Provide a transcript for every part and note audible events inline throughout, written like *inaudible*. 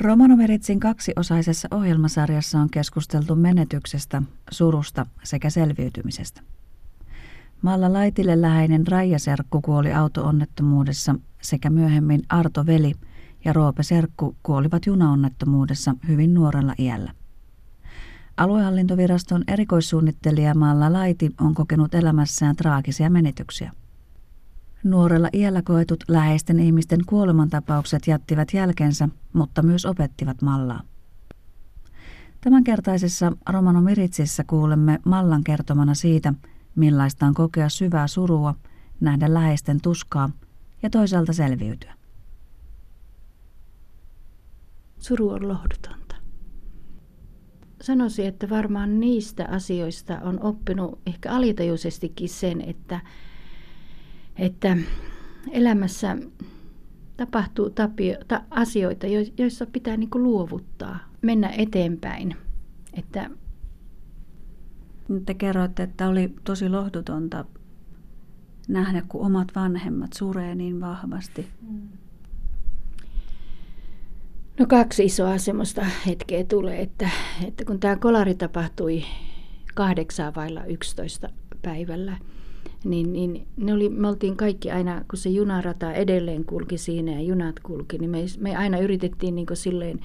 Romanoveritsin kaksiosaisessa ohjelmasarjassa on keskusteltu menetyksestä, surusta sekä selviytymisestä. Malla Laitille läheinen Raija Serkku kuoli autoonnettomuudessa sekä myöhemmin Arto Veli ja Roope Serkku kuolivat junaonnettomuudessa hyvin nuorella iällä. Aluehallintoviraston erikoissuunnittelija Malla Laiti on kokenut elämässään traagisia menetyksiä. Nuorella iällä koetut läheisten ihmisten kuolemantapaukset jättivät jälkensä, mutta myös opettivat Mallaa. Tämänkertaisessa Romano Miritsissä kuulemme Mallan kertomana siitä, millaista on kokea syvää surua, nähdä läheisten tuskaa ja toisaalta selviytyä. Suru on lohdutonta. Sanoisin, että varmaan niistä asioista on oppinut ehkä alitajuisestikin sen, että, että elämässä tapahtuu tapio, ta, asioita, joissa pitää niin luovuttaa, mennä eteenpäin. Että te kerroitte, että oli tosi lohdutonta nähdä, kun omat vanhemmat suree niin vahvasti. No kaksi isoa semmoista hetkeä tulee, että, että kun tämä kolari tapahtui kahdeksaa vailla 11 päivällä, niin, niin ne oli, me oltiin kaikki aina, kun se junarata edelleen kulki siinä ja junat kulki, niin me, me aina yritettiin niin silleen,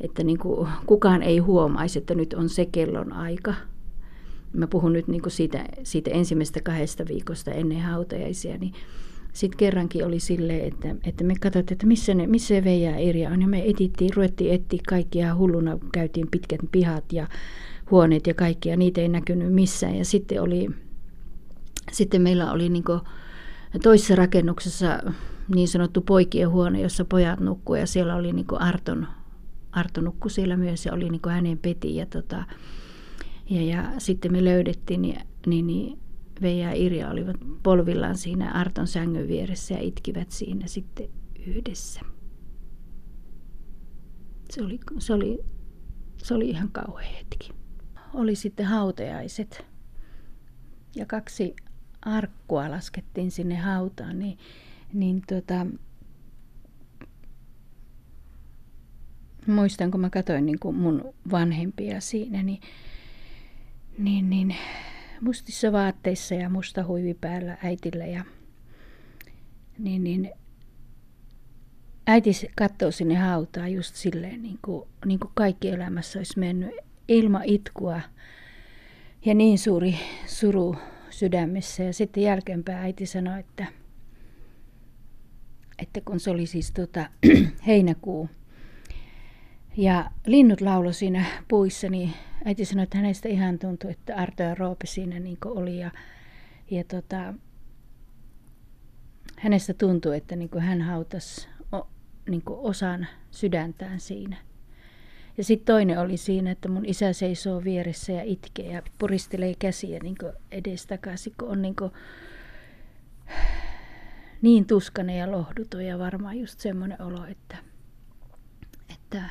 että niin kukaan ei huomaisi, että nyt on se kellon aika – mä puhun nyt niin siitä, siitä ensimmäisestä kahdesta viikosta ennen hautajaisia, niin sitten kerrankin oli silleen, että, että me katsottiin, että missä, ne, missä se Veija Irja on. Ja me etittiin, ruvettiin etsiä kaikkia hulluna, käytiin pitkät pihat ja huoneet ja kaikki, ja niitä ei näkynyt missään. Ja sitten, oli, sitten meillä oli niin toisessa rakennuksessa niin sanottu poikien huone, jossa pojat nukkuivat, ja siellä oli niin Arton, Arto nukku siellä myös, ja oli niin hänen peti. Ja tota, ja, ja sitten me löydettiin, niin, niin, niin Veija ja Irja olivat polvillaan siinä Arton sängyn vieressä ja itkivät siinä sitten yhdessä. Se oli, se oli, se oli ihan kauhea hetki. Oli sitten hautajaiset ja kaksi arkkua laskettiin sinne hautaan, niin, niin tota, muistan kun mä katsoin niin kuin mun vanhempia siinä, niin niin, niin mustissa vaatteissa ja musta huivi päällä äitillä ja niin, niin äiti katsoo sinne hautaan just silleen, niin kuin, niin kuin kaikki elämässä olisi mennyt ilman itkua ja niin suuri suru sydämessä. Ja sitten jälkeenpäin äiti sanoi, että, että kun se oli siis tota, *clears throat* heinäkuu ja linnut laulo siinä puissa, niin äiti sanoi, että hänestä ihan tuntui, että Arto ja Roope siinä niin oli. Ja, ja tota, hänestä tuntui, että niin hän hautasi niin osan sydäntään siinä. Ja sitten toinen oli siinä, että mun isä seisoo vieressä ja itkee ja puristelee käsiä niin edestakaisin, kun on niin, niin tuskainen ja lohduton ja varmaan just semmoinen olo, että, että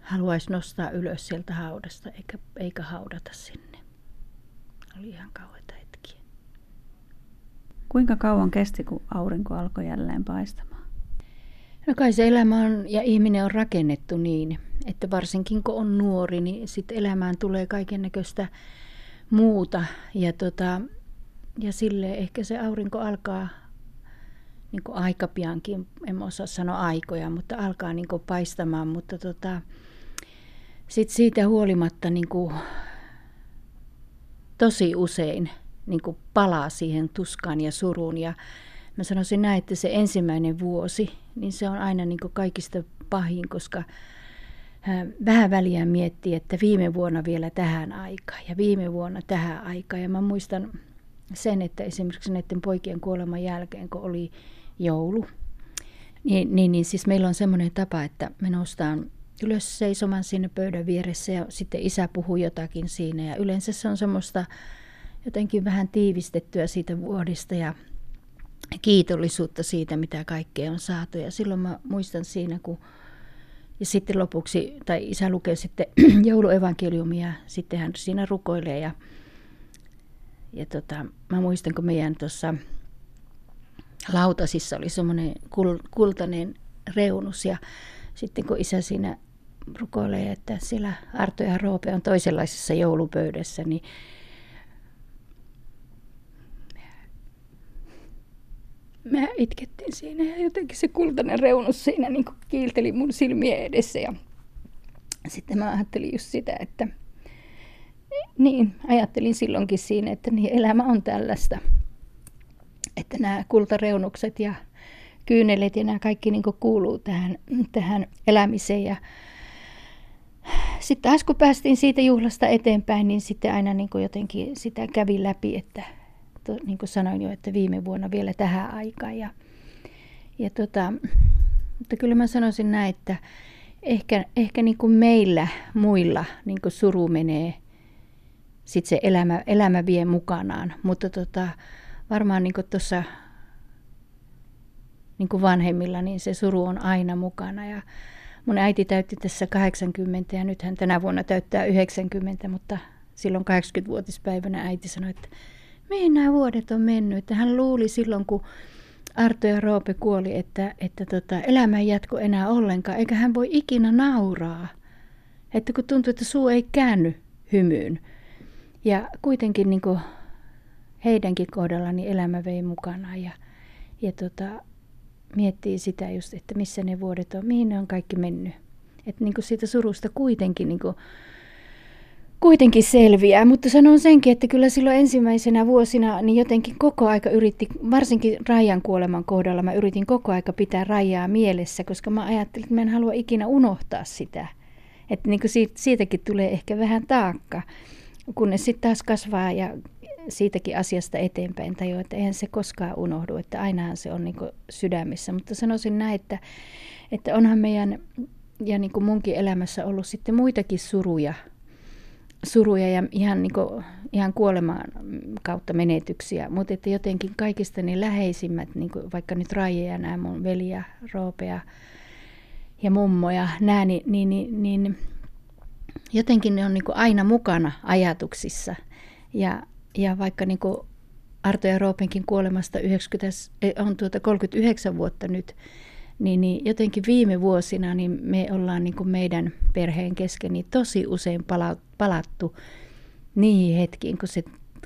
haluaisi nostaa ylös sieltä haudasta eikä, eikä haudata sinne. Oli ihan kauheita hetkiä. Kuinka kauan kesti, kun aurinko alkoi jälleen paistamaan? No kai se elämä on ja ihminen on rakennettu niin, että varsinkin kun on nuori, niin sitten elämään tulee kaiken näköistä muuta. Ja, tota, ja sille ehkä se aurinko alkaa niin aika piankin, en osaa sanoa aikoja, mutta alkaa niin paistamaan, mutta tota, sitten siitä huolimatta niin kuin, tosi usein niin kuin palaa siihen tuskaan ja suruun. Ja mä sanoisin näin, että se ensimmäinen vuosi, niin se on aina niin kuin kaikista pahin, koska vähän väliä miettii, että viime vuonna vielä tähän aikaan ja viime vuonna tähän aikaan. Ja mä muistan sen, että esimerkiksi näiden poikien kuoleman jälkeen, kun oli joulu, niin, niin, niin siis meillä on semmoinen tapa, että me noustaan ylös seisomaan siinä pöydän vieressä ja sitten isä puhuu jotakin siinä. Ja yleensä se on semmoista jotenkin vähän tiivistettyä siitä vuodesta ja kiitollisuutta siitä, mitä kaikkea on saatu. Ja silloin mä muistan siinä, kun ja sitten lopuksi, tai isä lukee sitten *clears throat* jouluevankeliumia, sitten hän siinä rukoilee ja, ja tota, mä muistan, kun meidän tuossa lautasissa oli semmoinen kultainen reunus ja sitten kun isä siinä rukoilee, että siellä Arto ja Roope on toisenlaisessa joulupöydässä, niin mä itkettiin siinä ja jotenkin se kultainen reunus siinä niin kiilteli mun silmien edessä ja sitten mä ajattelin just sitä, että niin, ajattelin silloinkin siinä, että niin elämä on tällaista. Että nämä kultareunukset ja kyynelet ja nämä kaikki niin kuuluu tähän, tähän elämiseen. Ja sitten taas kun päästiin siitä juhlasta eteenpäin, niin sitten aina niin jotenkin sitä kävi läpi, että to, niin kuin sanoin jo, että viime vuonna vielä tähän aikaan. Ja, ja tota, mutta kyllä mä sanoisin näin, että ehkä, ehkä niin kuin meillä muilla niin kuin suru menee, sitten se elämä, elämä vie mukanaan. Mutta tota, varmaan niin tuossa niin vanhemmilla, niin se suru on aina mukana. Ja mun äiti täytti tässä 80 ja nyt hän tänä vuonna täyttää 90, mutta silloin 80-vuotispäivänä äiti sanoi, että mihin nämä vuodet on mennyt. Että hän luuli silloin, kun Arto ja Roope kuoli, että, että tota, elämä ei jatko enää ollenkaan, eikä hän voi ikinä nauraa. Että kun tuntuu, että suu ei käänny hymyyn. Ja kuitenkin niin kuin heidänkin kohdalla niin elämä vei mukana ja, ja tota, miettii sitä just, että missä ne vuodet on, mihin ne on kaikki mennyt. Että niin kuin siitä surusta kuitenkin niin kuin kuitenkin selviää, mutta sanon senkin, että kyllä silloin ensimmäisenä vuosina niin jotenkin koko aika yritti, varsinkin Rajan kuoleman kohdalla, mä yritin koko aika pitää Rajaa mielessä, koska mä ajattelin, että mä en halua ikinä unohtaa sitä. Että niin siitä, siitäkin tulee ehkä vähän taakka, kunnes sitten taas kasvaa ja siitäkin asiasta eteenpäin tajua, että eihän se koskaan unohdu, että ainahan se on niin sydämissä. Mutta sanoisin näin, että, että onhan meidän ja niin kuin munkin elämässä ollut sitten muitakin suruja – suruja ja ihan, niin kuin, ihan kuoleman kautta menetyksiä, mutta että jotenkin kaikista ne läheisimmät, niin kuin vaikka nyt Raija ja nämä mun veliä, Roopea ja mummo ja nämä, niin, niin, niin, niin jotenkin ne on niin kuin aina mukana ajatuksissa. Ja, ja vaikka niin kuin Arto ja Roopenkin kuolemasta 90, eh, on tuota 39 vuotta nyt, niin, niin jotenkin viime vuosina niin me ollaan niin kuin meidän perheen kesken niin tosi usein palattu niihin hetkiin, kun se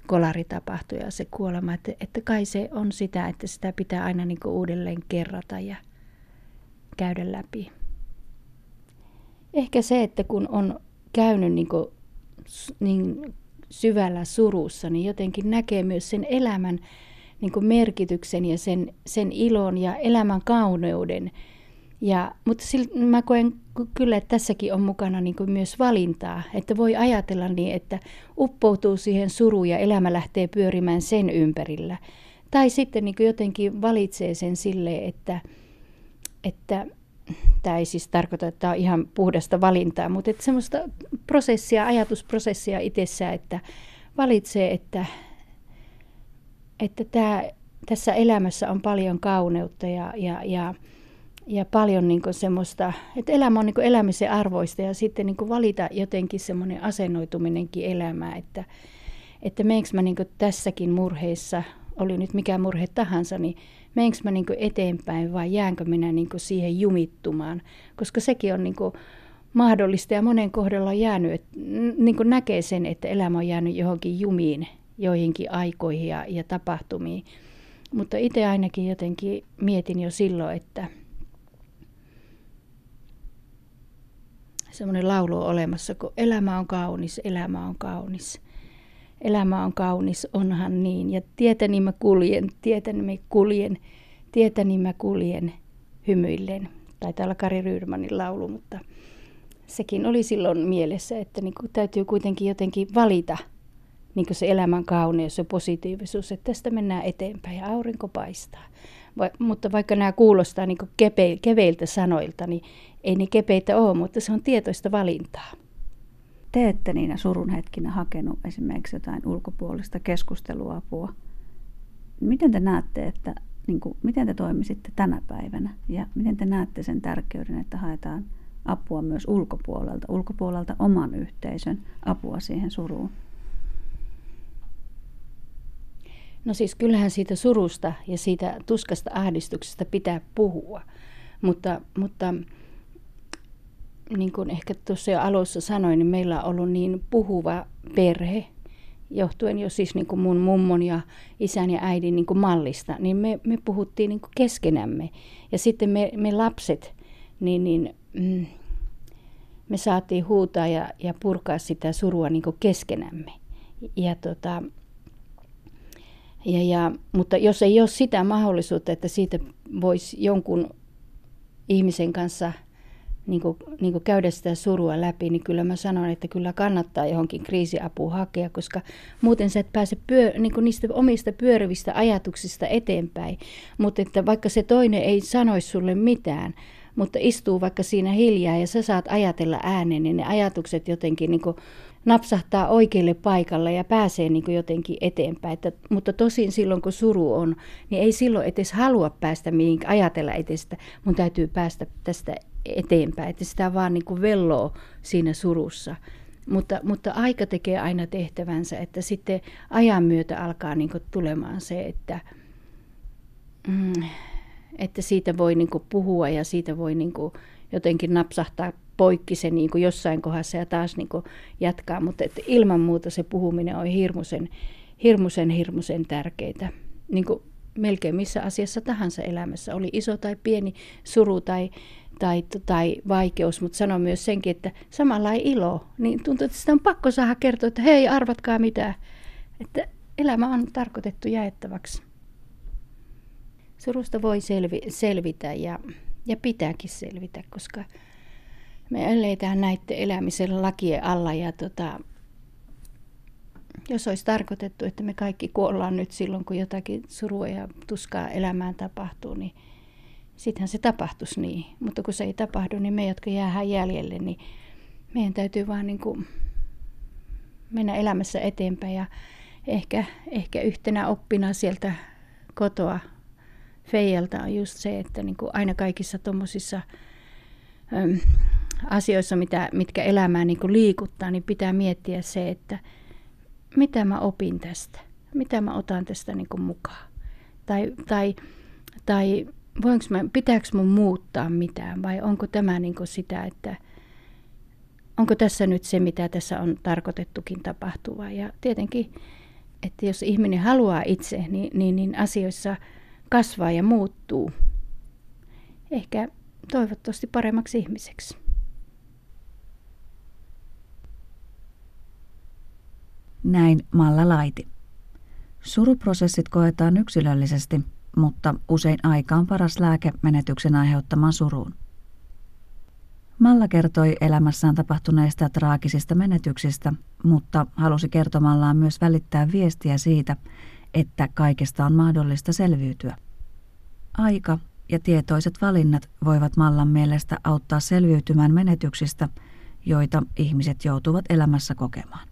kolari tapahtui ja se kuolema. Että, että kai se on sitä, että sitä pitää aina niin uudelleen kerrata ja käydä läpi. Ehkä se, että kun on käynyt niin, kuin, niin syvällä surussa, niin jotenkin näkee myös sen elämän niin merkityksen ja sen, sen ilon ja elämän kauneuden. Ja, mutta sil, mä koen kyllä, että tässäkin on mukana niin kuin myös valintaa, että voi ajatella niin, että uppoutuu siihen suruun ja elämä lähtee pyörimään sen ympärillä. Tai sitten niin kuin jotenkin valitsee sen sille, että, että tämä ei siis tarkoita, että tämä on ihan puhdasta valintaa, mutta että semmoista prosessia, ajatusprosessia itsessään, että valitsee, että että tämä, tässä elämässä on paljon kauneutta ja, ja, ja, ja paljon niin semmoista, että elämä on niin elämisen arvoista ja sitten niin valita jotenkin semmoinen asennoituminenkin elämään, että, että meneekö mä niin tässäkin murheissa, oli nyt mikä murhe tahansa, niin meneekö mä niin eteenpäin vai jäänkö minä niin siihen jumittumaan, koska sekin on niin mahdollista ja monen kohdalla on jäänyt, että niin näkee sen, että elämä on jäänyt johonkin jumiin joihinkin aikoihin ja, ja tapahtumiin. Mutta itse ainakin jotenkin mietin jo silloin, että semmoinen laulu on olemassa, kun elämä on kaunis, elämä on kaunis. Elämä on kaunis, onhan niin. Ja tietäni mä kuljen, tietäni mä kuljen, tietäni mä kuljen hymyillen. Taitaa olla Kari Ryydmanin laulu, mutta sekin oli silloin mielessä, että niin täytyy kuitenkin jotenkin valita – niin se elämän kauneus ja positiivisuus, että tästä mennään eteenpäin ja aurinko paistaa. Va- mutta vaikka nämä kuulostaa niin kepe- keveiltä sanoilta, niin ei ne kepeitä ole, mutta se on tietoista valintaa. Te ette niinä surun hetkinä hakenut esimerkiksi jotain ulkopuolista keskusteluapua. Miten te näette, että niin kuin, miten te toimisitte tänä päivänä ja miten te näette sen tärkeyden, että haetaan apua myös ulkopuolelta, ulkopuolelta oman yhteisön apua siihen suruun? No siis kyllähän siitä surusta ja siitä tuskasta ahdistuksesta pitää puhua, mutta, mutta niin kuin ehkä tuossa jo alussa sanoin, niin meillä on ollut niin puhuva perhe, johtuen jo siis niin kuin mun mummon ja isän ja äidin niin kuin mallista, niin me, me puhuttiin niin kuin keskenämme. Ja sitten me, me lapset, niin, niin mm, me saatiin huutaa ja, ja purkaa sitä surua niin kuin keskenämme. Ja tota, ja, ja, mutta jos ei ole sitä mahdollisuutta, että siitä voisi jonkun ihmisen kanssa niin kuin, niin kuin käydä sitä surua läpi, niin kyllä mä sanon, että kyllä kannattaa johonkin kriisiapuun hakea, koska muuten sä et pääse pyö, niin kuin niistä omista pyörivistä ajatuksista eteenpäin. Mutta että vaikka se toinen ei sanoisi sulle mitään, mutta istuu vaikka siinä hiljaa ja sä saat ajatella ääneen, niin ne ajatukset jotenkin niin kuin napsahtaa oikealle paikalle ja pääsee niin kuin jotenkin eteenpäin. Että, mutta tosin silloin, kun suru on, niin ei silloin edes halua päästä mihin ajatella etestä. Mun täytyy päästä tästä eteenpäin, että sitä vaan niin kuin velloo siinä surussa. Mutta, mutta aika tekee aina tehtävänsä, että sitten ajan myötä alkaa niin kuin tulemaan se, että, mm, että siitä voi niin kuin puhua ja siitä voi niin kuin jotenkin napsahtaa poikki se niin kuin jossain kohdassa ja taas niin kuin jatkaa. Mutta että ilman muuta se puhuminen on hirmuisen, hirmuisen, hirmuisen tärkeää. Niin kuin melkein missä asiassa tahansa elämässä, oli iso tai pieni suru tai, tai, tai vaikeus, mutta sanon myös senkin, että samalla ilo, niin tuntuu, että sitä on pakko saada kertoa, että hei, arvatkaa mitä, että elämä on tarkoitettu jaettavaksi. Surusta voi selvi, selvitä ja, ja pitääkin selvitä, koska me eletään näiden elämisen lakien alla ja tota, jos olisi tarkoitettu, että me kaikki kuollaan nyt silloin, kun jotakin surua ja tuskaa elämään tapahtuu, niin sittenhän se tapahtuisi niin. Mutta kun se ei tapahdu, niin me, jotka jäähän jäljelle, niin meidän täytyy vaan niin kuin mennä elämässä eteenpäin. Ja ehkä, ehkä yhtenä oppina sieltä kotoa Feijalta on just se, että niin kuin aina kaikissa tuommoisissa asioissa, mitä, mitkä elämää niin kuin liikuttaa, niin pitää miettiä se, että mitä mä opin tästä, mitä mä otan tästä niin kuin mukaan. Tai, tai, tai voinko mä, pitääkö mun muuttaa mitään vai onko tämä niin kuin sitä, että onko tässä nyt se, mitä tässä on tarkoitettukin tapahtuva. Ja tietenkin, että jos ihminen haluaa itse, niin, niin, niin asioissa kasvaa ja muuttuu. Ehkä toivottavasti paremmaksi ihmiseksi. Näin Malla Laiti. Suruprosessit koetaan yksilöllisesti, mutta usein aika on paras lääke menetyksen aiheuttamaan suruun. Malla kertoi elämässään tapahtuneista traagisista menetyksistä, mutta halusi kertomallaan myös välittää viestiä siitä, että kaikesta on mahdollista selviytyä. Aika ja tietoiset valinnat voivat Mallan mielestä auttaa selviytymään menetyksistä, joita ihmiset joutuvat elämässä kokemaan.